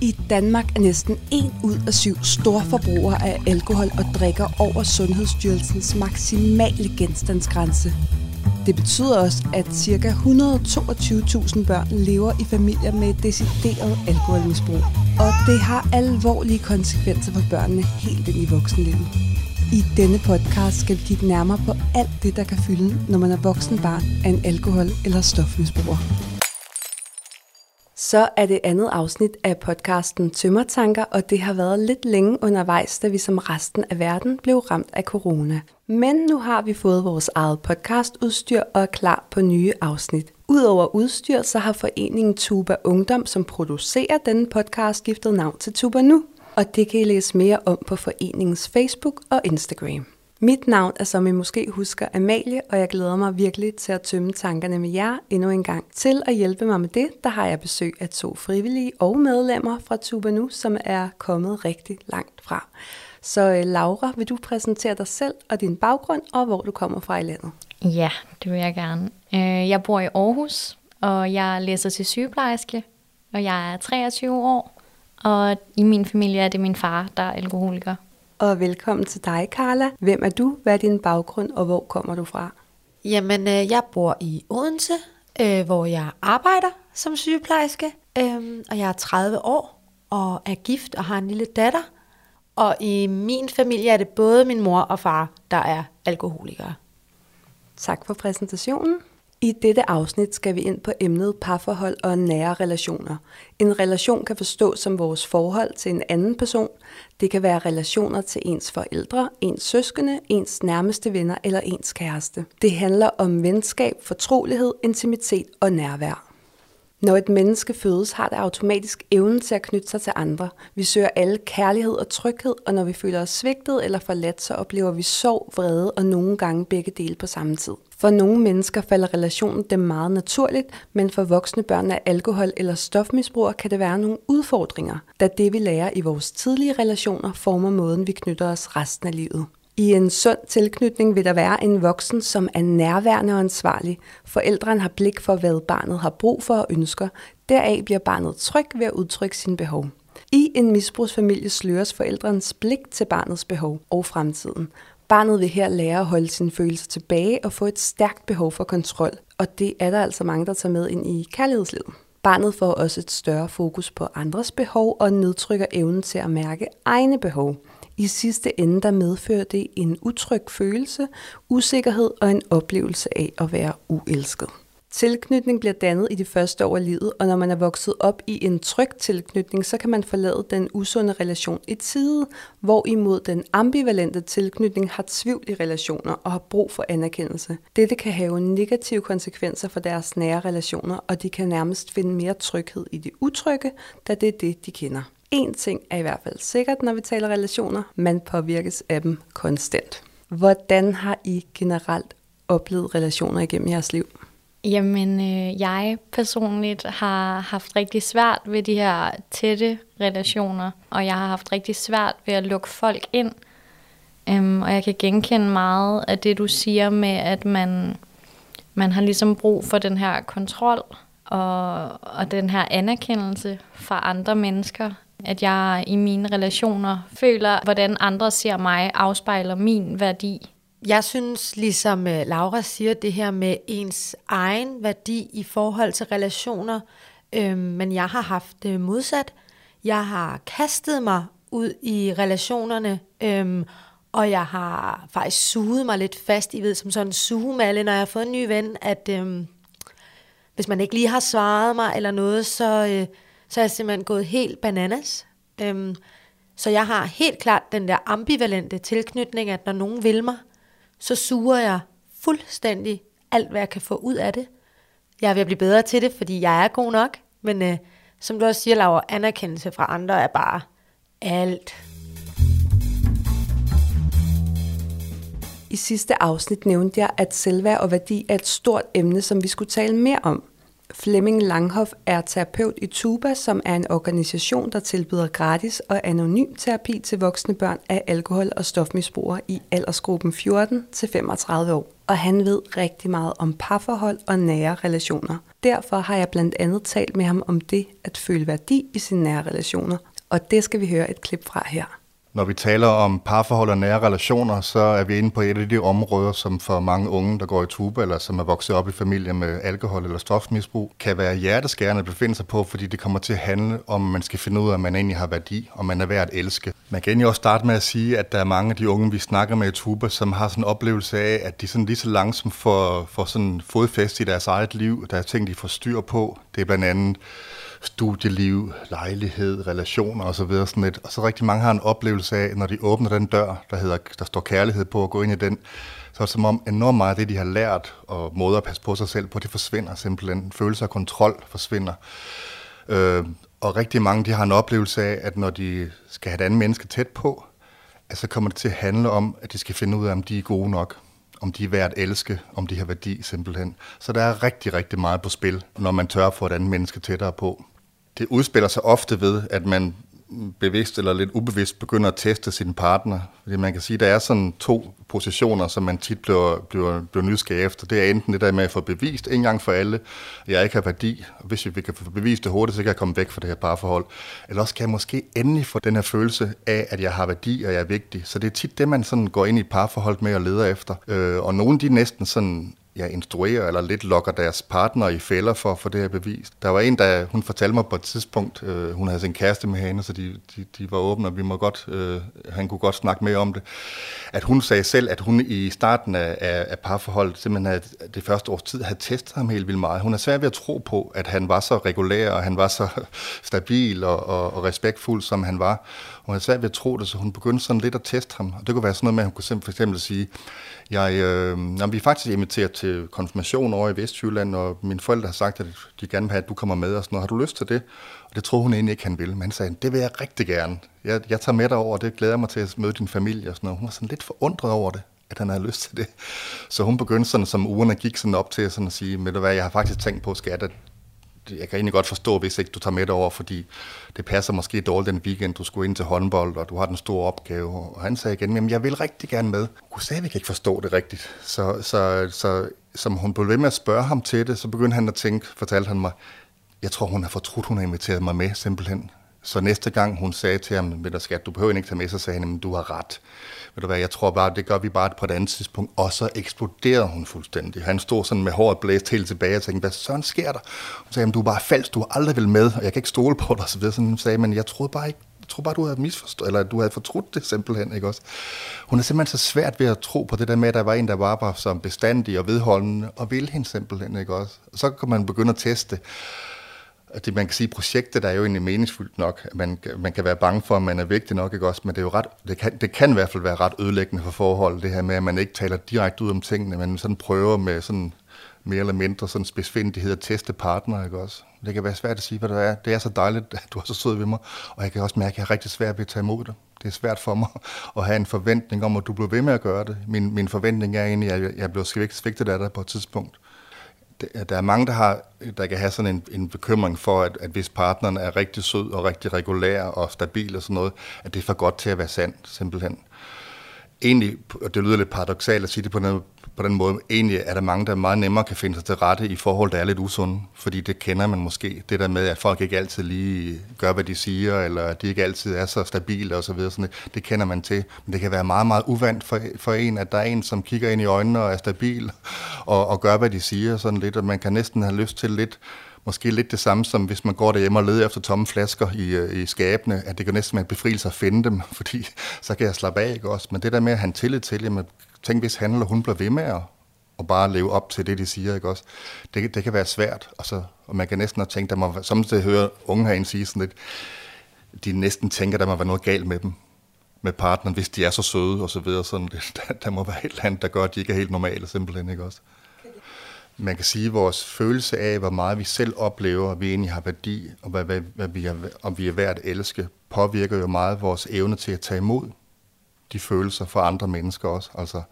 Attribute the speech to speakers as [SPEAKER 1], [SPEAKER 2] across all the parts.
[SPEAKER 1] I Danmark er næsten en ud af syv store forbrugere af alkohol og drikker over Sundhedsstyrelsens maksimale genstandsgrænse. Det betyder også, at ca. 122.000 børn lever i familier med et decideret alkoholmisbrug. Og det har alvorlige konsekvenser for børnene helt ind i voksenlivet. I denne podcast skal vi kigge nærmere på alt det, der kan fylde, når man er voksen barn af en alkohol- eller stofmisbruger. Så er det andet afsnit af podcasten Tømmertanker, og det har været lidt længe undervejs, da vi som resten af verden blev ramt af corona. Men nu har vi fået vores eget podcastudstyr og er klar på nye afsnit. Udover udstyr, så har foreningen Tuba Ungdom, som producerer denne podcast, skiftet navn til Tuba Nu. Og det kan I læse mere om på foreningens Facebook og Instagram. Mit navn er, som I måske husker, Amalie, og jeg glæder mig virkelig til at tømme tankerne med jer endnu en gang. Til at hjælpe mig med det, der har jeg besøg af to frivillige og medlemmer fra Tuba Nu, som er kommet rigtig langt fra. Så øh, Laura, vil du præsentere dig selv og din baggrund, og hvor du kommer fra i landet?
[SPEAKER 2] Ja, det vil jeg gerne. Øh, jeg bor i Aarhus, og jeg læser til sygeplejerske, og jeg er 23 år, og i min familie er det min far, der er alkoholiker
[SPEAKER 1] og velkommen til dig, Carla. Hvem er du? Hvad er din baggrund, og hvor kommer du fra?
[SPEAKER 3] Jamen, øh, jeg bor i Odense, øh, hvor jeg arbejder som sygeplejerske, øh, og jeg er 30 år og er gift og har en lille datter. Og i min familie er det både min mor og far, der er alkoholikere.
[SPEAKER 1] Tak for præsentationen. I dette afsnit skal vi ind på emnet parforhold og nære relationer. En relation kan forstås som vores forhold til en anden person. Det kan være relationer til ens forældre, ens søskende, ens nærmeste venner eller ens kæreste. Det handler om venskab, fortrolighed, intimitet og nærvær. Når et menneske fødes, har det automatisk evnen til at knytte sig til andre. Vi søger alle kærlighed og tryghed, og når vi føler os svigtet eller forladt, så oplever vi sorg, vrede og nogle gange begge dele på samme tid. For nogle mennesker falder relationen dem meget naturligt, men for voksne børn af alkohol- eller stofmisbrugere kan det være nogle udfordringer, da det vi lærer i vores tidlige relationer former måden, vi knytter os resten af livet. I en sund tilknytning vil der være en voksen, som er nærværende og ansvarlig. Forældrene har blik for, hvad barnet har brug for og ønsker. Deraf bliver barnet tryg ved at udtrykke sine behov. I en misbrugsfamilie sløres forældrens blik til barnets behov og fremtiden. Barnet vil her lære at holde sine følelser tilbage og få et stærkt behov for kontrol, og det er der altså mange, der tager med ind i kærlighedslivet. Barnet får også et større fokus på andres behov og nedtrykker evnen til at mærke egne behov. I sidste ende der medfører det en utryg følelse, usikkerhed og en oplevelse af at være uelsket. Tilknytning bliver dannet i de første år af livet, og når man er vokset op i en tryg tilknytning, så kan man forlade den usunde relation i tide, hvorimod den ambivalente tilknytning har tvivl i relationer og har brug for anerkendelse. Dette kan have negative konsekvenser for deres nære relationer, og de kan nærmest finde mere tryghed i det utrygge, da det er det, de kender. En ting er i hvert fald sikkert, når vi taler relationer. Man påvirkes af dem konstant. Hvordan har I generelt oplevet relationer igennem jeres liv?
[SPEAKER 2] Jamen, øh, jeg personligt har haft rigtig svært ved de her tætte relationer, og jeg har haft rigtig svært ved at lukke folk ind. Øhm, og jeg kan genkende meget af det, du siger med, at man, man har ligesom brug for den her kontrol og, og den her anerkendelse fra andre mennesker. At jeg i mine relationer føler, hvordan andre ser mig, afspejler min værdi.
[SPEAKER 3] Jeg synes, ligesom øh, Laura siger, det her med ens egen værdi i forhold til relationer, øh, men jeg har haft det modsat. Jeg har kastet mig ud i relationerne, øh, og jeg har faktisk suget mig lidt fast, I ved, som sådan en sugemalle, når jeg har fået en ny ven, at øh, hvis man ikke lige har svaret mig eller noget, så, øh, så er jeg simpelthen gået helt bananas. Øh, så jeg har helt klart den der ambivalente tilknytning, at når nogen vil mig, så suger jeg fuldstændig alt, hvad jeg kan få ud af det. Jeg er ved at blive bedre til det, fordi jeg er god nok, men øh, som du også siger, Laura, anerkendelse fra andre er bare alt.
[SPEAKER 1] I sidste afsnit nævnte jeg, at selvværd og værdi er et stort emne, som vi skulle tale mere om. Flemming Langhoff er terapeut i Tuba, som er en organisation, der tilbyder gratis og anonym terapi til voksne børn af alkohol- og stofmisbrugere i aldersgruppen 14 til 35 år. Og han ved rigtig meget om parforhold og nære relationer. Derfor har jeg blandt andet talt med ham om det at føle værdi i sine nære relationer, og det skal vi høre et klip fra her.
[SPEAKER 4] Når vi taler om parforhold og nære relationer, så er vi inde på et af de områder, som for mange unge, der går i tuba, eller som er vokset op i familier med alkohol eller stofmisbrug, kan være hjerteskærende at befinde sig på, fordi det kommer til at handle om, at man skal finde ud af, at man egentlig har værdi, og man er værd at elske. Man kan egentlig også starte med at sige, at der er mange af de unge, vi snakker med i tuba, som har sådan en oplevelse af, at de sådan lige så langsomt får, får sådan fodfæst i deres eget liv. Der er ting, de får styr på. Det er blandt andet studieliv, lejlighed, relationer osv. Sådan lidt. Og så rigtig mange har en oplevelse af, når de åbner den dør, der, hedder, der står kærlighed på at gå ind i den, så er det som om enormt meget af det, de har lært og måder at passe på sig selv på, det forsvinder simpelthen. Følelse af kontrol forsvinder. Øh, og rigtig mange de har en oplevelse af, at når de skal have et andet menneske tæt på, at så kommer det til at handle om, at de skal finde ud af, om de er gode nok om de er værd at elske, om de har værdi simpelthen. Så der er rigtig, rigtig meget på spil, når man tør få et andet menneske tættere på. Det udspiller sig ofte ved, at man bevidst eller lidt ubevidst begynder at teste sin partner. Fordi man kan sige, at der er sådan to positioner, som man tit bliver, bliver, bliver nysgerrig efter. Det er enten det der med at få bevist en gang for alle, at jeg ikke har værdi. Og hvis vi kan få bevist det hurtigt, så kan jeg komme væk fra det her parforhold. Eller også kan jeg måske endelig få den her følelse af, at jeg har værdi, og jeg er vigtig. Så det er tit det, man sådan går ind i et parforhold med og leder efter. Øh, og nogle de næsten sådan ja, instruerer eller lidt lokker deres partner i fælder for at få det her bevis. Der var en, der hun fortalte mig på et tidspunkt, øh, hun havde sin kæreste med hende, så de, de, de var åbne, og vi må godt, øh, han kunne godt snakke mere om det. At hun sagde selv, at hun i starten af, af, af parforholdet, simpelthen havde, det første års tid, havde testet ham helt vildt meget. Hun er svær ved at tro på, at han var så regulær, og han var så stabil og, og, og respektfuld, som han var. Hun havde svært ved at tro det, så hun begyndte sådan lidt at teste ham. Og det kunne være sådan noget med, at hun kunne for eksempel sige, jeg, øh, jamen, vi er faktisk inviteret til konfirmation over i Vestjylland, og mine forældre har sagt, at de gerne vil have, at du kommer med og sådan noget. Har du lyst til det? Og det troede hun egentlig ikke, han ville. Men han sagde, det vil jeg rigtig gerne. Jeg, jeg tager med dig over, og det glæder mig til at møde din familie og sådan noget. Hun var sådan lidt forundret over det at han havde lyst til det. Så hun begyndte sådan, som ugerne gik sådan op til sådan at sige, med det hvad, jeg har faktisk tænkt på, skat, at jeg kan egentlig godt forstå, hvis ikke du tager med over, fordi det passer måske dårligt den weekend, du skulle ind til håndbold, og du har den store opgave. Og han sagde igen, jamen jeg vil rigtig gerne med. Hun sagde, vi kan ikke forstå det rigtigt. Så, så, så som hun blev ved med at spørge ham til det, så begyndte han at tænke, fortalte han mig, jeg tror, hun har fortrudt, hun har inviteret mig med, simpelthen. Så næste gang hun sagde til ham, ved du skat, du behøver ikke tage med, så sagde han, men du har ret ved du hvad, jeg tror bare, det gør vi bare på et andet tidspunkt. Og så eksploderede hun fuldstændig. Han stod sådan med håret blæst helt tilbage og tænkte, hvad sådan sker der? Hun sagde, du er bare falsk, du har aldrig vil med, og jeg kan ikke stole på dig. Så videre. Sådan hun sagde, men jeg troede bare ikke, jeg tror bare, du havde misforstået, eller du havde fortrudt det simpelthen, ikke også? Hun er simpelthen så svært ved at tro på det der med, at der var en, der var bare som bestandig og vedholdende, og ville hende simpelthen, ikke også? Og så kan man begynde at teste det, man kan sige, projektet er jo egentlig meningsfuldt nok. Man, man kan være bange for, at man er vigtig nok, ikke også? Men det, er jo ret, det, kan, det kan i hvert fald være ret ødelæggende for forhold, det her med, at man ikke taler direkte ud om tingene, men sådan prøver med sådan mere eller mindre sådan spidsfindighed at teste partner, ikke også? Det kan være svært at sige, hvad det er. Det er så dejligt, at du er så sød ved mig, og jeg kan også mærke, at jeg er rigtig svært ved at tage imod det. Det er svært for mig at have en forventning om, at du bliver ved med at gøre det. Min, min forventning er egentlig, at jeg bliver svigtet af dig på et tidspunkt der er mange, der, har, der kan have sådan en, en bekymring for, at, at hvis partneren er rigtig sød og rigtig regulær og stabil og sådan noget, at det er for godt til at være sandt, simpelthen. Egentlig, og det lyder lidt paradoxalt at sige det på den, på den måde, egentlig er der mange, der meget nemmere kan finde sig til rette i forhold, der er lidt usunde, fordi det kender man måske. Det der med, at folk ikke altid lige gør, hvad de siger, eller at de ikke altid er så stabile og så videre, sådan det, det kender man til. Men det kan være meget, meget uvandt for, for en, at der er en, som kigger ind i øjnene og er stabil og, og gør, hvad de siger, sådan lidt, og man kan næsten have lyst til lidt måske lidt det samme, som hvis man går derhjemme og leder efter tomme flasker i, øh, i skabene, at det kan næsten være en befrielse at finde dem, fordi så kan jeg slappe af, ikke også? Men det der med at have tillid til, jamen, tænk hvis han eller hun bliver ved med at og bare leve op til det, de siger, ikke også? Det, det kan være svært, og, så, og man kan næsten have tænkt, der må, samtidig høre unge herinde sige sådan lidt, de næsten tænker, der må være noget galt med dem, med partneren, hvis de er så søde og så videre. Sådan, der, der må være et eller andet, der gør, at de ikke er helt normale, simpelthen, ikke også? man kan sige, at vores følelse af, hvor meget vi selv oplever, at vi egentlig har værdi, og hvad, hvad, hvad vi er, om vi er værd at elske, påvirker jo meget vores evne til at tage imod de følelser for andre mennesker også. Altså,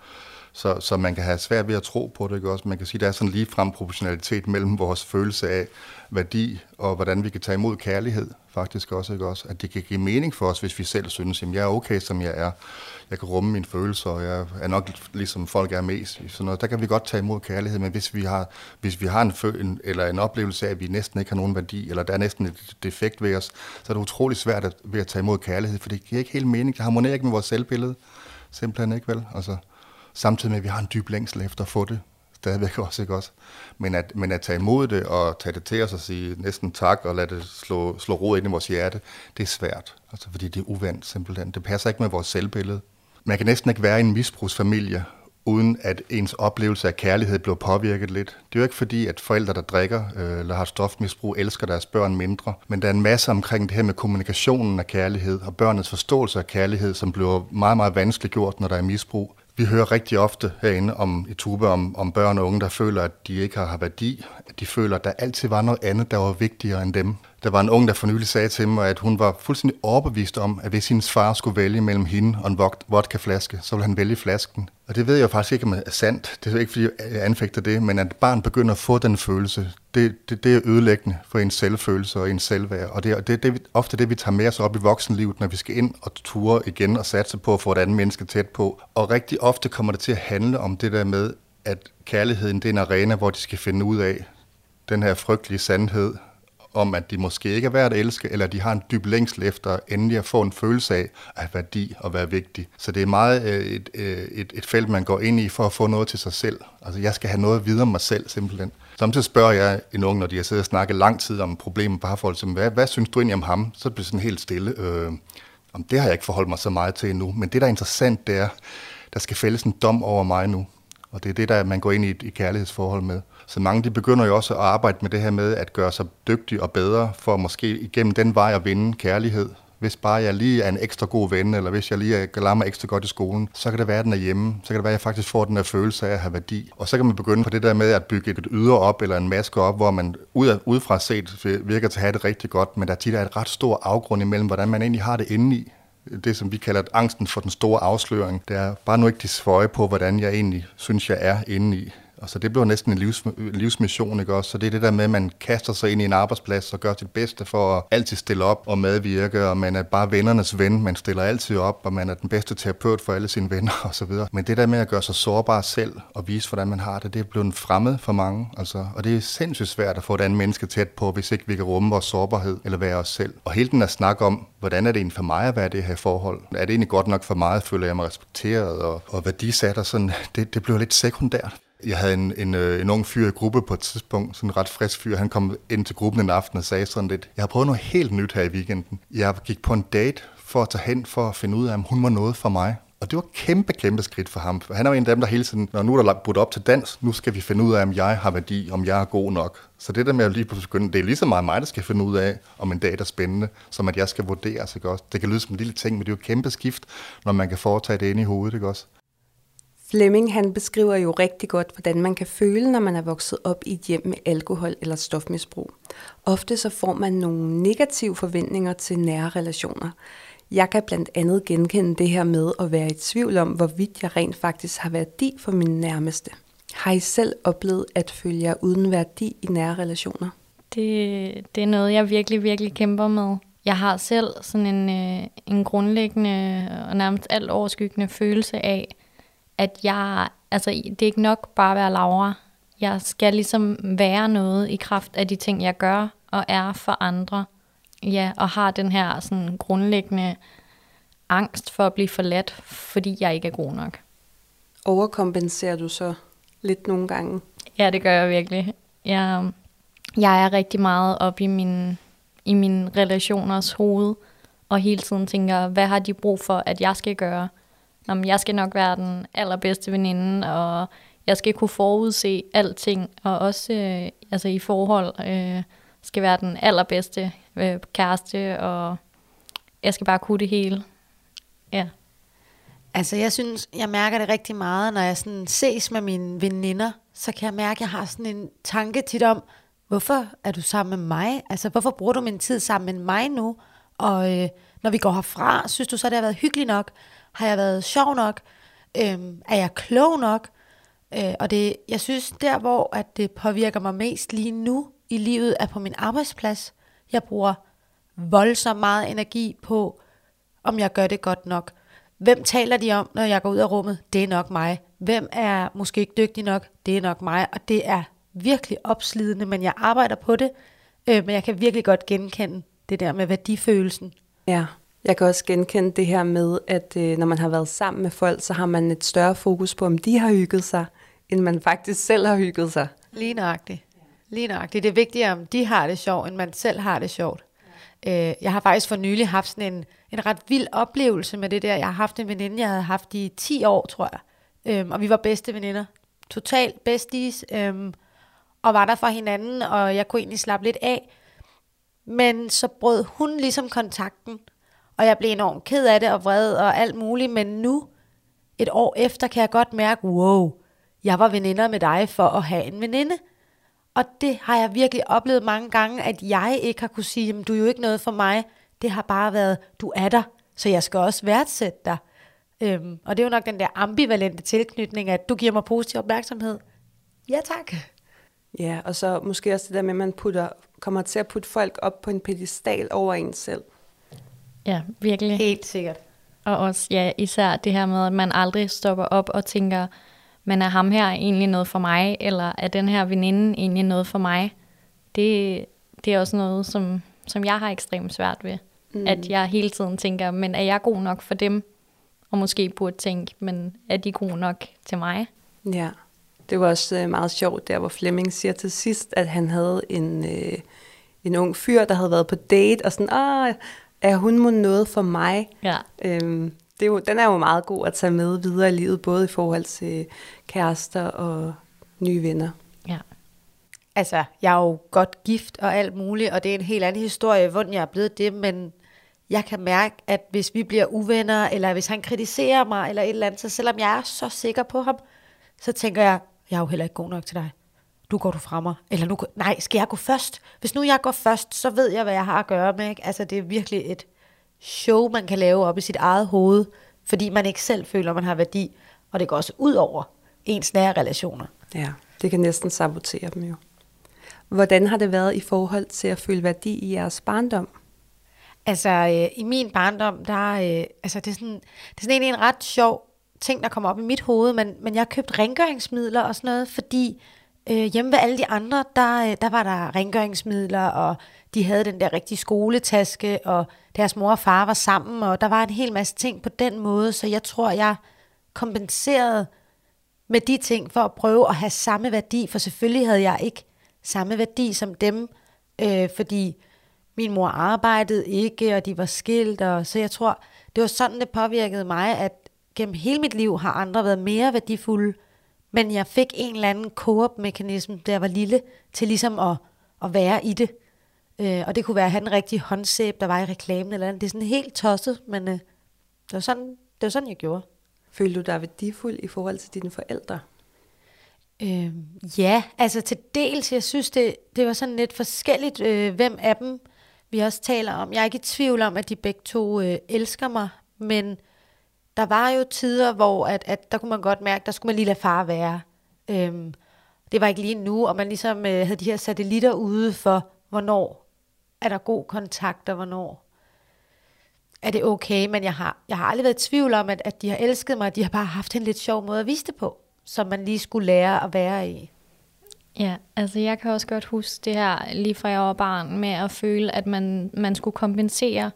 [SPEAKER 4] så, så man kan have svært ved at tro på det, ikke også? Man kan sige, at der er sådan lige frem proportionalitet mellem vores følelse af værdi, og hvordan vi kan tage imod kærlighed, faktisk også, ikke også? At det kan give mening for os, hvis vi selv synes, at jeg er okay, som jeg er. Jeg kan rumme mine følelser, og jeg er nok ligesom folk er mest. Sådan noget. Der kan vi godt tage imod kærlighed, men hvis vi har, hvis vi har en, føl- eller en oplevelse af, at vi næsten ikke har nogen værdi, eller der er næsten et defekt ved os, så er det utrolig svært at, ved at tage imod kærlighed, for det giver ikke helt mening. Det harmonerer ikke med vores selvbillede. Simpelthen ikke vel? Altså, samtidig med, at vi har en dyb længsel efter at få det stadigvæk også, ikke også? Men at, men at tage imod det og tage det til os og sige næsten tak og lade det slå, slå rod ind i vores hjerte, det er svært. Altså, fordi det er uvandt simpelthen. Det passer ikke med vores selvbillede. Man kan næsten ikke være i en misbrugsfamilie, uden at ens oplevelse af kærlighed bliver påvirket lidt. Det er jo ikke fordi, at forældre, der drikker øh, eller har stofmisbrug, elsker deres børn mindre, men der er en masse omkring det her med kommunikationen af kærlighed og børnets forståelse af kærlighed, som bliver meget, meget vanskeliggjort, når der er misbrug. Vi hører rigtig ofte herinde om, i Tube om, om børn og unge, der føler, at de ikke har værdi. At de føler, at der altid var noget andet, der var vigtigere end dem. Der var en ung, der for nylig sagde til mig, at hun var fuldstændig overbevist om, at hvis hendes far skulle vælge mellem hende og en vodkaflaske, så ville han vælge flasken. Og det ved jeg faktisk ikke, om det er sandt. Det er ikke, fordi jeg anfægter det, men at barn begynder at få den følelse, det, det, det er ødelæggende for ens selvfølelse og ens selvværd. Og det, er, det, det er ofte det, vi tager med os op i voksenlivet, når vi skal ind og ture igen og satse på at få et andet menneske tæt på. Og rigtig ofte kommer det til at handle om det der med, at kærligheden det er en arena, hvor de skal finde ud af den her frygtelige sandhed, om, at de måske ikke er værd at elske, eller de har en dyb længsel efter endelig at få en følelse af at værdi og være vigtig. Så det er meget øh, et, øh, et, et felt, man går ind i for at få noget til sig selv. Altså, jeg skal have noget videre om mig selv, simpelthen. Samtidig spørger jeg en ung, når de har siddet og snakket lang tid om problemer på parforhold, som, hvad, hvad synes du egentlig om ham? Så bliver det sådan helt stille. Øh, om det har jeg ikke forholdt mig så meget til endnu. Men det, der er interessant, det er, der skal fælles en dom over mig nu. Og det er det, der man går ind i et i kærlighedsforhold med. Så mange de begynder jo også at arbejde med det her med at gøre sig dygtig og bedre, for måske igennem den vej at vinde kærlighed. Hvis bare jeg lige er en ekstra god ven, eller hvis jeg lige klarer mig ekstra godt i skolen, så kan det være, at den er hjemme. Så kan det være, at jeg faktisk får den her følelse af at have værdi. Og så kan man begynde på det der med at bygge et ydre op, eller en maske op, hvor man ud udefra set virker til at have det rigtig godt, men der tit er et ret stor afgrund imellem, hvordan man egentlig har det indeni det, som vi kalder angsten for den store afsløring. Det er bare nu ikke de svøje på, hvordan jeg egentlig synes, jeg er inde i. Altså det blev næsten en livs, livsmission, ikke også? Så det er det der med, at man kaster sig ind i en arbejdsplads og gør sit bedste for at altid stille op og medvirke, og man er bare vennernes ven, man stiller altid op, og man er den bedste terapeut for alle sine venner osv. Men det der med at gøre sig sårbar selv og vise, hvordan man har det, det er blevet fremmed for mange. Altså, og det er sindssygt svært at få et andet menneske tæt på, hvis ikke vi kan rumme vores sårbarhed eller være os selv. Og hele den at snakke om, hvordan er det egentlig for mig at være det her forhold? Er det egentlig godt nok for mig? Føler jeg mig respekteret og, og værdisat? Og sådan, det, det bliver lidt sekundært. Jeg havde en, en, øh, en ung fyr i gruppe på et tidspunkt, sådan en ret frisk fyr. Han kom ind til gruppen en aften og sagde sådan lidt, jeg har prøvet noget helt nyt her i weekenden. Jeg gik på en date for at tage hen for at finde ud af, om hun var noget for mig. Og det var kæmpe, kæmpe skridt for ham. Han er jo en af dem, der hele tiden, når nu er der budt op til dans, nu skal vi finde ud af, om jeg har værdi, om jeg er god nok. Så det der med at lige på begynde, det er lige så meget mig, der skal finde ud af, om en date er spændende, som at jeg skal vurderes, ikke også? Det kan lyde som en lille ting, men det er jo kæmpe skift, når man kan foretage det ind i hovedet, ikke også?
[SPEAKER 1] Flemming han beskriver jo rigtig godt, hvordan man kan føle, når man er vokset op i et hjem med alkohol eller stofmisbrug. Ofte så får man nogle negative forventninger til nære relationer. Jeg kan blandt andet genkende det her med at være i tvivl om, hvorvidt jeg rent faktisk har værdi for mine nærmeste. Har I selv oplevet at føle jer uden værdi i nære relationer?
[SPEAKER 2] Det, det er noget, jeg virkelig, virkelig kæmper med. Jeg har selv sådan en, øh, en grundlæggende og nærmest alt overskyggende følelse af, at jeg, altså det er ikke nok bare at være Laura. Jeg skal ligesom være noget i kraft af de ting, jeg gør og er for andre. Ja, og har den her sådan grundlæggende angst for at blive forladt, fordi jeg ikke er god nok.
[SPEAKER 1] Overkompenserer du så lidt nogle gange?
[SPEAKER 2] Ja, det gør jeg virkelig. Jeg, jeg er rigtig meget op i min, i min relationers hoved, og hele tiden tænker, hvad har de brug for, at jeg skal gøre? Om jeg skal nok være den allerbedste veninde, og jeg skal kunne forudse alting, og også øh, altså i forhold øh, skal være den allerbedste øh, kæreste, og jeg skal bare kunne det hele. Ja.
[SPEAKER 3] Altså jeg synes, jeg mærker det rigtig meget, når jeg sådan ses med mine veninder, så kan jeg mærke, at jeg har sådan en tanke tit om, hvorfor er du sammen med mig? Altså hvorfor bruger du min tid sammen med mig nu? Og øh, når vi går herfra, synes du så, det har været hyggeligt nok? Har jeg været sjov nok? Øhm, er jeg klog nok? Øh, og det, jeg synes, der hvor at det påvirker mig mest lige nu i livet, er på min arbejdsplads. Jeg bruger voldsomt meget energi på, om jeg gør det godt nok. Hvem taler de om, når jeg går ud af rummet? Det er nok mig. Hvem er måske ikke dygtig nok? Det er nok mig. Og det er virkelig opslidende, men jeg arbejder på det. Øh, men jeg kan virkelig godt genkende det der med værdifølelsen.
[SPEAKER 1] Ja, jeg kan også genkende det her med, at øh, når man har været sammen med folk, så har man et større fokus på, om de har hygget sig, end man faktisk selv har hygget sig.
[SPEAKER 3] Lige nøjagtigt. Lige nøjagtigt. Det er vigtigere, om de har det sjovt, end man selv har det sjovt. Øh, jeg har faktisk for nylig haft sådan en, en ret vild oplevelse med det der. Jeg har haft en veninde, jeg havde haft i 10 år, tror jeg. Øhm, og vi var bedste veninder. Totalt besties. Øhm, og var der for hinanden, og jeg kunne egentlig slappe lidt af. Men så brød hun ligesom kontakten, og jeg blev enormt ked af det og vred og alt muligt. Men nu, et år efter, kan jeg godt mærke, wow, jeg var veninder med dig for at have en veninde. Og det har jeg virkelig oplevet mange gange, at jeg ikke har kunne sige, du er jo ikke noget for mig. Det har bare været, du er der, så jeg skal også værdsætte dig. Øhm, og det er jo nok den der ambivalente tilknytning, at du giver mig positiv opmærksomhed. Ja tak.
[SPEAKER 1] Ja, og så måske også det der med, at man putter, kommer til at putte folk op på en pedestal over en selv.
[SPEAKER 2] Ja, virkelig.
[SPEAKER 3] Helt sikkert.
[SPEAKER 2] Og også, ja, især det her med, at man aldrig stopper op og tænker, men er ham her egentlig noget for mig, eller er den her veninde egentlig noget for mig? Det, det er også noget, som, som jeg har ekstremt svært ved. Mm. At jeg hele tiden tænker, men er jeg god nok for dem? Og måske burde tænke, men er de gode nok til mig?
[SPEAKER 1] Ja, det var også øh, meget sjovt der, hvor Flemming siger til sidst, at han havde en, øh, en ung fyr, der havde været på date, og sådan, Åh, er hun må noget for mig?
[SPEAKER 2] Ja.
[SPEAKER 1] Øhm, det er jo, den er jo meget god at tage med videre i livet, både i forhold til kærester og nye venner.
[SPEAKER 2] Ja.
[SPEAKER 3] Altså, jeg er jo godt gift og alt muligt, og det er en helt anden historie, hvordan jeg er blevet det, men jeg kan mærke, at hvis vi bliver uvenner, eller hvis han kritiserer mig, eller et eller andet, så selvom jeg er så sikker på ham, så tænker jeg, jeg er jo heller ikke god nok til dig. Nu går du fra mig. Eller nu, nej, skal jeg gå først? Hvis nu jeg går først, så ved jeg, hvad jeg har at gøre med. Ikke? Altså, det er virkelig et show, man kan lave op i sit eget hoved, fordi man ikke selv føler, man har værdi. Og det går også ud over ens nære relationer.
[SPEAKER 1] Ja, det kan næsten sabotere dem jo. Hvordan har det været i forhold til at føle værdi i jeres barndom?
[SPEAKER 3] Altså, øh, i min barndom, der øh, altså, det er sådan, det er sådan egentlig en ret sjov ting, der kommer op i mit hoved, men, men jeg købte rengøringsmidler og sådan noget, fordi øh, hjemme ved alle de andre, der, øh, der var der rengøringsmidler, og de havde den der rigtige skoletaske, og deres mor og far var sammen, og der var en hel masse ting på den måde, så jeg tror, jeg kompenserede med de ting for at prøve at have samme værdi, for selvfølgelig havde jeg ikke samme værdi som dem, øh, fordi min mor arbejdede ikke, og de var skilt, og så jeg tror, det var sådan, det påvirkede mig, at gennem hele mit liv har andre været mere værdifulde, men jeg fik en eller anden koop-mekanisme, da jeg var lille, til ligesom at, at være i det. Øh, og det kunne være at have den rigtige håndsæb, der var i reklamen eller andet. Det er sådan helt tosset, men øh, det, var sådan, det var sådan, jeg gjorde.
[SPEAKER 1] Følte du dig værdifuld i forhold til dine forældre?
[SPEAKER 3] Øh, ja, altså til dels, jeg synes, det, det var sådan lidt forskelligt, øh, hvem af dem vi også taler om. Jeg er ikke i tvivl om, at de begge to øh, elsker mig, men der var jo tider, hvor at, at der kunne man godt mærke, der skulle man lige lade far være. Øhm, det var ikke lige nu, og man ligesom øh, havde de her satellitter ude for, hvornår er der god kontakt, og hvornår er det okay, men jeg har, jeg har aldrig været i tvivl om, at, at de har elsket mig, de har bare haft en lidt sjov måde at vise det på, som man lige skulle lære at være i.
[SPEAKER 2] Ja, altså jeg kan også godt huske det her, lige fra jeg var barn, med at føle, at man, man skulle kompensere.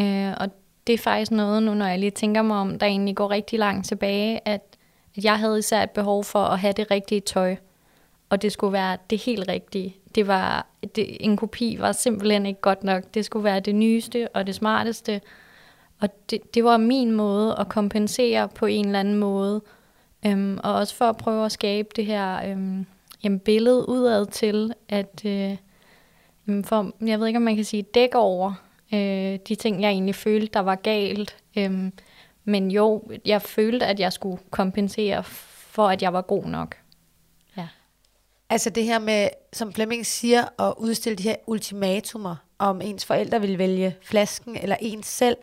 [SPEAKER 2] Øh, og det er faktisk noget nu, når jeg lige tænker mig om, der egentlig går rigtig langt tilbage, at, at jeg havde især et behov for at have det rigtige tøj. Og det skulle være det helt rigtige. Det var, det, en kopi var simpelthen ikke godt nok. Det skulle være det nyeste og det smarteste. Og det, det var min måde at kompensere på en eller anden måde. Øhm, og også for at prøve at skabe det her øhm, jamen, billede udad til, at øh, for, jeg ved ikke, om man kan sige dæk over øh, de ting, jeg egentlig følte, der var galt. Øhm, men jo, jeg følte, at jeg skulle kompensere for, at jeg var god nok. Ja.
[SPEAKER 3] Altså det her med, som Flemming siger, at udstille de her ultimatumer, om ens forældre vil vælge flasken eller ens selv,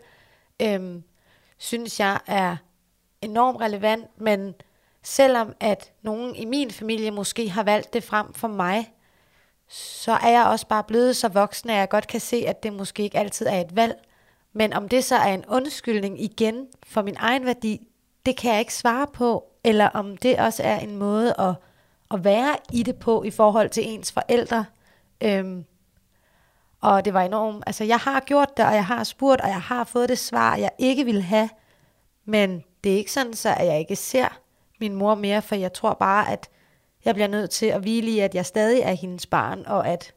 [SPEAKER 3] øhm, synes jeg er enormt relevant, men selvom at nogen i min familie måske har valgt det frem for mig, så er jeg også bare blevet så voksen, at jeg godt kan se, at det måske ikke altid er et valg. Men om det så er en undskyldning igen for min egen værdi, det kan jeg ikke svare på. Eller om det også er en måde at, at være i det på i forhold til ens forældre. Øhm, og det var enormt, altså jeg har gjort det, og jeg har spurgt, og jeg har fået det svar, jeg ikke ville have. Men det er ikke sådan, så at jeg ikke ser min mor mere, for jeg tror bare, at jeg bliver nødt til at hvile i, at jeg stadig er hendes barn, og at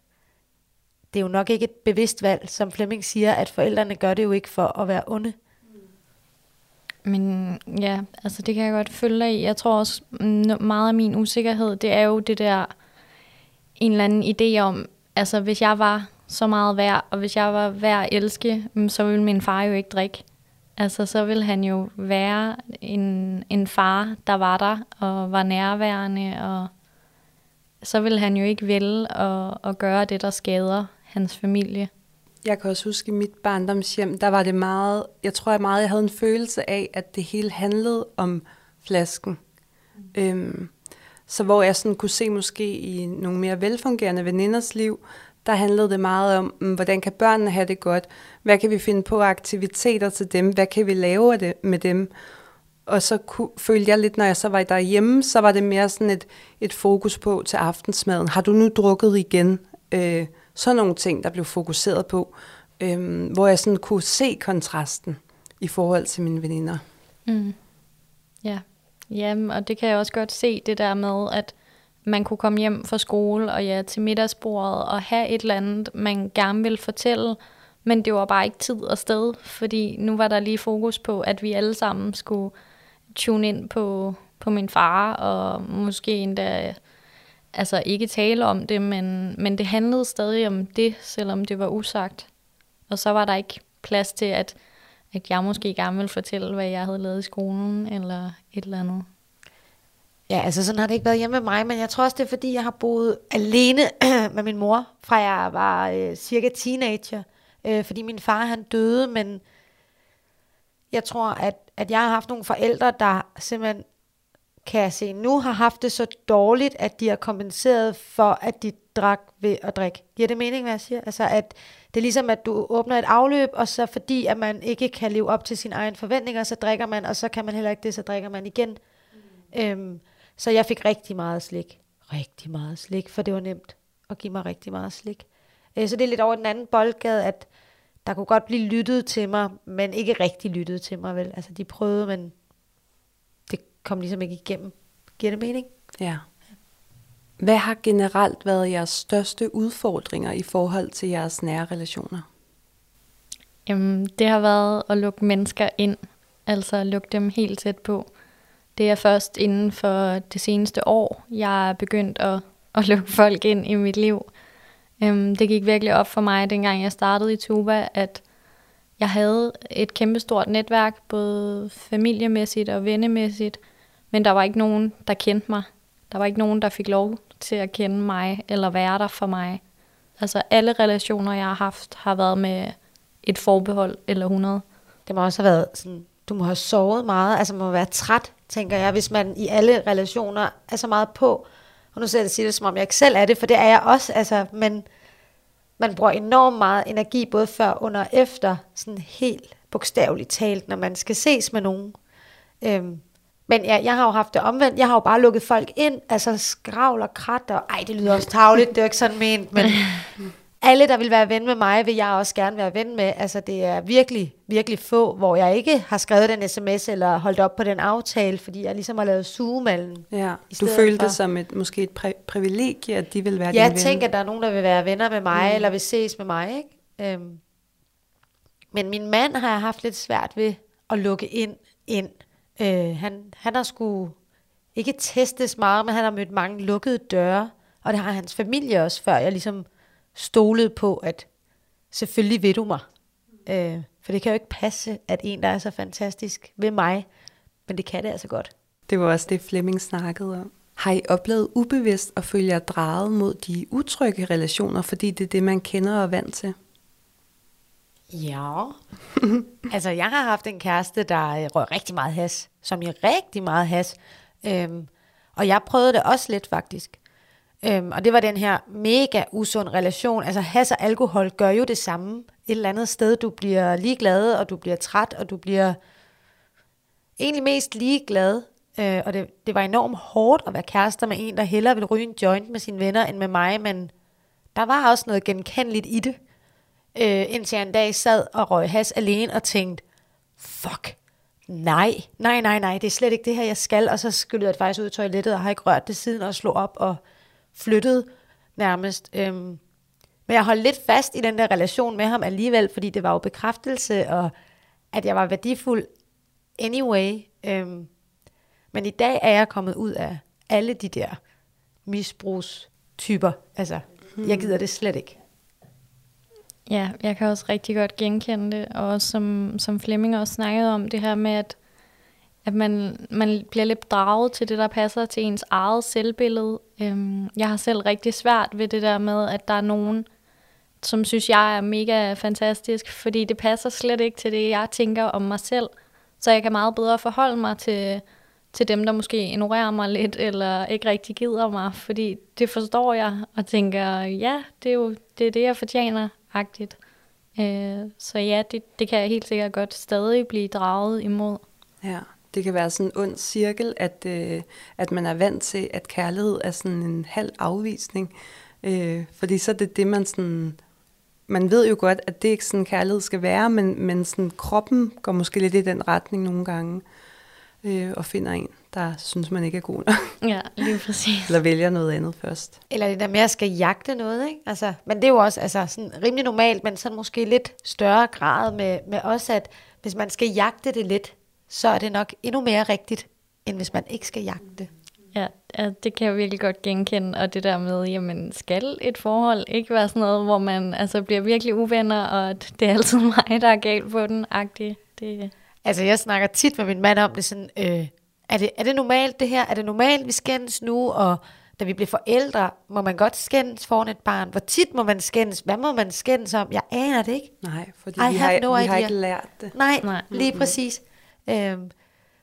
[SPEAKER 3] det er jo nok ikke et bevidst valg, som Flemming siger, at forældrene gør det jo ikke for at være onde.
[SPEAKER 2] Men ja, altså det kan jeg godt følge dig i. Jeg tror også, meget af min usikkerhed, det er jo det der, en eller anden idé om, altså hvis jeg var så meget værd, og hvis jeg var værd at elske, mm, så ville min far jo ikke drikke. Altså, så ville han jo være en, en far, der var der og var nærværende, og så vil han jo ikke vælge at, at gøre det, der skader hans familie.
[SPEAKER 1] Jeg kan også huske i mit barndomshjem, der var det meget, jeg tror jeg meget, jeg havde en følelse af, at det hele handlede om flasken. Mm. Øhm, så hvor jeg sådan kunne se måske i nogle mere velfungerende veninders liv, der handlede det meget om, mm, hvordan kan børnene have det godt? Hvad kan vi finde på aktiviteter til dem? Hvad kan vi lave af det med dem? Og så kunne, følte jeg lidt, når jeg så var derhjemme, så var det mere sådan et, et fokus på til aftensmaden. Har du nu drukket igen? Øh, sådan nogle ting, der blev fokuseret på, øh, hvor jeg sådan kunne se kontrasten i forhold til mine veninder.
[SPEAKER 2] Mm. Ja, Jamen, og det kan jeg også godt se, det der med, at man kunne komme hjem fra skole og ja, til middagsbordet og have et eller andet, man gerne vil fortælle, men det var bare ikke tid og sted, fordi nu var der lige fokus på, at vi alle sammen skulle tune ind på, på min far, og måske endda altså ikke tale om det, men, men det handlede stadig om det, selvom det var usagt. Og så var der ikke plads til, at, at jeg måske gerne ville fortælle, hvad jeg havde lavet i skolen, eller et eller andet.
[SPEAKER 3] Ja, altså sådan har det ikke været hjemme med mig, men jeg tror også, det er fordi, jeg har boet alene med min mor, fra jeg var øh, cirka teenager. Øh, fordi min far, han døde, men jeg tror, at, at jeg har haft nogle forældre, der simpelthen, kan jeg se nu, har haft det så dårligt, at de har kompenseret for, at de drak ved at drikke. Giver det mening, hvad jeg siger? Altså, at det er ligesom, at du åbner et afløb, og så fordi, at man ikke kan leve op til sine egne forventninger, så drikker man, og så kan man heller ikke det, så drikker man igen. Mm. Øhm, så jeg fik rigtig meget slik. Rigtig meget slik, for det var nemt at give mig rigtig meget slik. Øh, så det er lidt over den anden boldgade, at der kunne godt blive lyttet til mig, men ikke rigtig lyttet til mig, vel? Altså, de prøvede, men det kom ligesom ikke igennem. Giver det mening?
[SPEAKER 1] Ja. Hvad har generelt været jeres største udfordringer i forhold til jeres nære relationer?
[SPEAKER 2] Jamen, det har været at lukke mennesker ind. Altså lukke dem helt tæt på. Det er først inden for det seneste år, jeg er begyndt at, at lukke folk ind i mit liv. Øhm, det gik virkelig op for mig, dengang jeg startede i Tuba, at jeg havde et kæmpestort netværk, både familiemæssigt og vennemæssigt, men der var ikke nogen, der kendte mig. Der var ikke nogen, der fik lov til at kende mig eller være der for mig. Altså alle relationer, jeg har haft, har været med et forbehold eller 100.
[SPEAKER 3] Det må også have været sådan, du må have sovet meget, altså må være træt tænker jeg, hvis man i alle relationer er så meget på. Og nu ser jeg sige det, som om jeg ikke selv er det, for det er jeg også, altså, men man bruger enormt meget energi, både før, under og efter, sådan helt bogstaveligt talt, når man skal ses med nogen. Øhm, men ja, jeg har jo haft det omvendt. Jeg har jo bare lukket folk ind, altså skravl og krat, og ej, det lyder også tavligt, det er jo ikke sådan ment, men alle, der vil være ven med mig, vil jeg også gerne være ven med. Altså, det er virkelig, virkelig få, hvor jeg ikke har skrevet den sms eller holdt op på den aftale, fordi jeg ligesom har lavet sugemallen.
[SPEAKER 1] Ja, du følte for. det som et, måske et pri- privilegie, at de vil være
[SPEAKER 3] ja, Jeg tænker, at der er nogen, der vil være venner med mig, mm. eller vil ses med mig. Ikke? Øhm. Men min mand har jeg haft lidt svært ved at lukke ind. ind. Øh, han, han har skulle ikke testes meget, men han har mødt mange lukkede døre, og det har hans familie også, før jeg ligesom stolede på, at selvfølgelig vil du mig. Øh, for det kan jo ikke passe, at en, der er så fantastisk ved mig, men det kan det altså godt.
[SPEAKER 1] Det var også det, Flemming snakkede om. Har I oplevet ubevidst at følge jer drejet mod de utrygge relationer, fordi det er det, man kender og er vant til?
[SPEAKER 3] Ja. altså, jeg har haft en kæreste, der øh, røg rigtig meget has. Som i rigtig meget has. Øhm, og jeg prøvede det også lidt, faktisk. Øhm, og det var den her mega usund relation. Altså, has og alkohol gør jo det samme et eller andet sted. Du bliver ligeglad, og du bliver træt, og du bliver egentlig mest ligeglad. Øh, og det, det var enormt hårdt at være kærester med en, der hellere ville ryge en joint med sine venner end med mig, men der var også noget genkendeligt i det. Øh, indtil jeg en dag sad og røg has alene og tænkte, fuck, nej, nej, nej, nej, det er slet ikke det her, jeg skal. Og så skyllede jeg det faktisk ud i toilettet og har ikke rørt det siden og slog op og flyttet nærmest. Øhm, men jeg holdt lidt fast i den der relation med ham alligevel, fordi det var jo bekræftelse, og at jeg var værdifuld anyway. Øhm, men i dag er jeg kommet ud af alle de der misbrugstyper. Altså, jeg gider det slet ikke.
[SPEAKER 2] Ja, jeg kan også rigtig godt genkende det, og som, som Flemming også snakkede om, det her med, at, at man, man bliver lidt draget til det, der passer til ens eget selvbillede. Øhm, jeg har selv rigtig svært ved det der med, at der er nogen, som synes, jeg er mega fantastisk, fordi det passer slet ikke til det, jeg tænker om mig selv. Så jeg kan meget bedre forholde mig til, til dem, der måske ignorerer mig lidt, eller ikke rigtig gider mig, fordi det forstår jeg, og tænker, ja, det er jo det, er det jeg fortjener, agtigt. Øh, så ja, det, det kan jeg helt sikkert godt stadig blive draget imod.
[SPEAKER 1] Ja, det kan være sådan en ond cirkel, at, øh, at man er vant til, at kærlighed er sådan en halv afvisning. Øh, fordi så er det det, man sådan... Man ved jo godt, at det ikke sådan kærlighed skal være, men, men sådan kroppen går måske lidt i den retning nogle gange, øh, og finder en, der synes, man ikke er god nok.
[SPEAKER 2] Ja, lige præcis.
[SPEAKER 1] Eller vælger noget andet først.
[SPEAKER 3] Eller det der med at skal jagte noget, ikke? Altså, men det er jo også altså, sådan rimelig normalt, men sådan måske lidt større grad med, med også, at hvis man skal jagte det lidt, så er det nok endnu mere rigtigt, end hvis man ikke skal jagte det.
[SPEAKER 2] Ja, ja, det kan jeg virkelig godt genkende, og det der med, jamen skal et forhold ikke være sådan noget, hvor man altså bliver virkelig uvenner, og at det er altid mig, der er galt på den, agtig. Det...
[SPEAKER 3] Altså, jeg snakker tit med min mand om det sådan, øh, er, det, er det normalt det her? Er det normalt, vi skændes nu? Og da vi bliver forældre, må man godt skændes foran et barn? Hvor tit må man skændes? Hvad må man skændes om? Jeg aner det ikke.
[SPEAKER 1] Nej, fordi
[SPEAKER 3] I
[SPEAKER 1] vi, har,
[SPEAKER 3] no
[SPEAKER 1] vi har ikke lært det.
[SPEAKER 3] Nej,
[SPEAKER 2] Nej.
[SPEAKER 3] Nej. lige præcis. Øhm,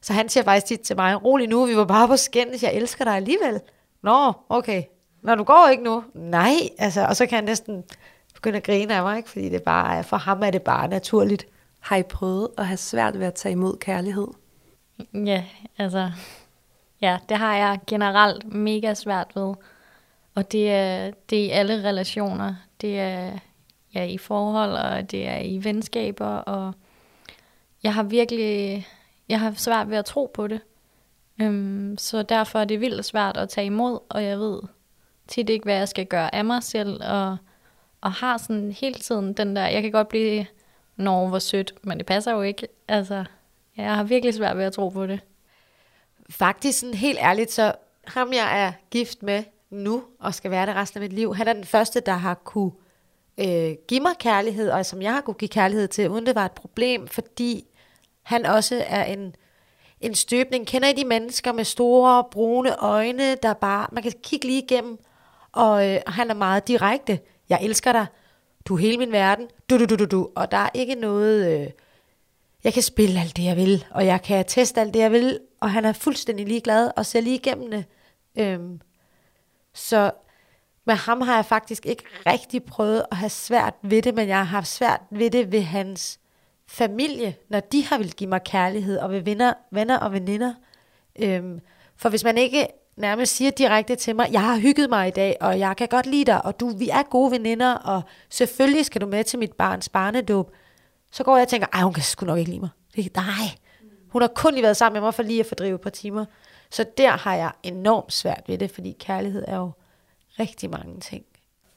[SPEAKER 3] så han siger faktisk tit til mig, rolig nu, vi var bare på skændes, jeg elsker dig alligevel. Nå, okay. Nå, du går ikke nu? Nej, altså, og så kan han næsten begynde at grine af mig, ikke? fordi det bare er, for ham er det bare naturligt.
[SPEAKER 1] Har I prøvet at have svært ved at tage imod kærlighed?
[SPEAKER 2] Ja, altså, ja, det har jeg generelt mega svært ved. Og det er, det er i alle relationer. Det er ja, i forhold, og det er i venskaber, og jeg har virkelig, jeg har svært ved at tro på det. Øhm, så derfor er det vildt svært at tage imod, og jeg ved tit ikke, hvad jeg skal gøre af mig selv, og, og har sådan hele tiden den der, jeg kan godt blive, når hvor sødt, men det passer jo ikke. Altså, jeg har virkelig svært ved at tro på det.
[SPEAKER 3] Faktisk sådan helt ærligt, så ham jeg er gift med nu, og skal være det resten af mit liv, han er den første, der har kunne øh, give mig kærlighed, og som jeg har kunne give kærlighed til, uden det var et problem, fordi han også er en, en støbning. Kender I de mennesker med store, brune øjne, der bare, man kan kigge lige igennem, og øh, han er meget direkte. Jeg elsker dig. Du er hele min verden. Du, du, du, du, du. Og der er ikke noget... Øh, jeg kan spille alt det, jeg vil, og jeg kan teste alt det, jeg vil, og han er fuldstændig ligeglad og ser lige igennem det. Øhm, så med ham har jeg faktisk ikke rigtig prøvet at have svært ved det, men jeg har haft svært ved det ved hans familie, når de har vil give mig kærlighed, og ved venner, venner og veninder. Øhm, for hvis man ikke nærmest siger direkte til mig, jeg har hygget mig i dag, og jeg kan godt lide dig, og du, vi er gode veninder, og selvfølgelig skal du med til mit barns barnedåb, så går jeg og tænker, ej, hun kan sgu nok ikke lide mig. Det, nej, hun har kun lige været sammen med mig for lige at fordrive et par timer. Så der har jeg enormt svært ved det, fordi kærlighed er jo rigtig mange ting.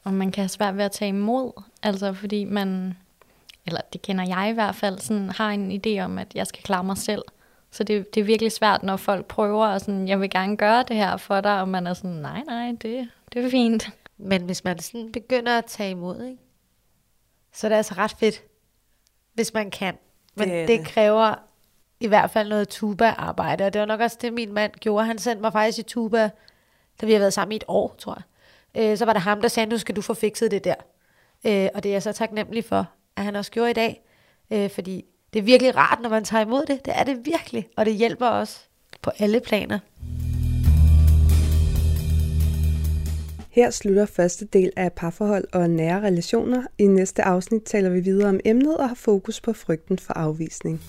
[SPEAKER 2] Og man kan have svært ved at tage imod, altså fordi man, eller det kender jeg i hvert fald, sådan har en idé om, at jeg skal klare mig selv. Så det, det er virkelig svært, når folk prøver, og sådan, jeg vil gerne gøre det her for dig, og man er sådan, nej, nej, det, det er fint.
[SPEAKER 3] Men hvis man sådan begynder at tage imod, ikke? så er det altså ret fedt, hvis man kan. Men Det
[SPEAKER 1] det.
[SPEAKER 3] kræver i hvert fald noget tuba-arbejde, og det var nok også det, min mand gjorde. Han sendte mig faktisk i tuba, da vi har været sammen i et år, tror jeg. Øh, så var det ham, der sagde, nu skal du få fikset det der. Øh, og det er jeg så taknemmelig for at han også gjorde i dag. Øh, fordi det er virkelig rart, når man tager imod det. Det er det virkelig, og det hjælper os på alle planer.
[SPEAKER 1] Her slutter første del af parforhold og nære relationer. I næste afsnit taler vi videre om emnet og har fokus på frygten for afvisning.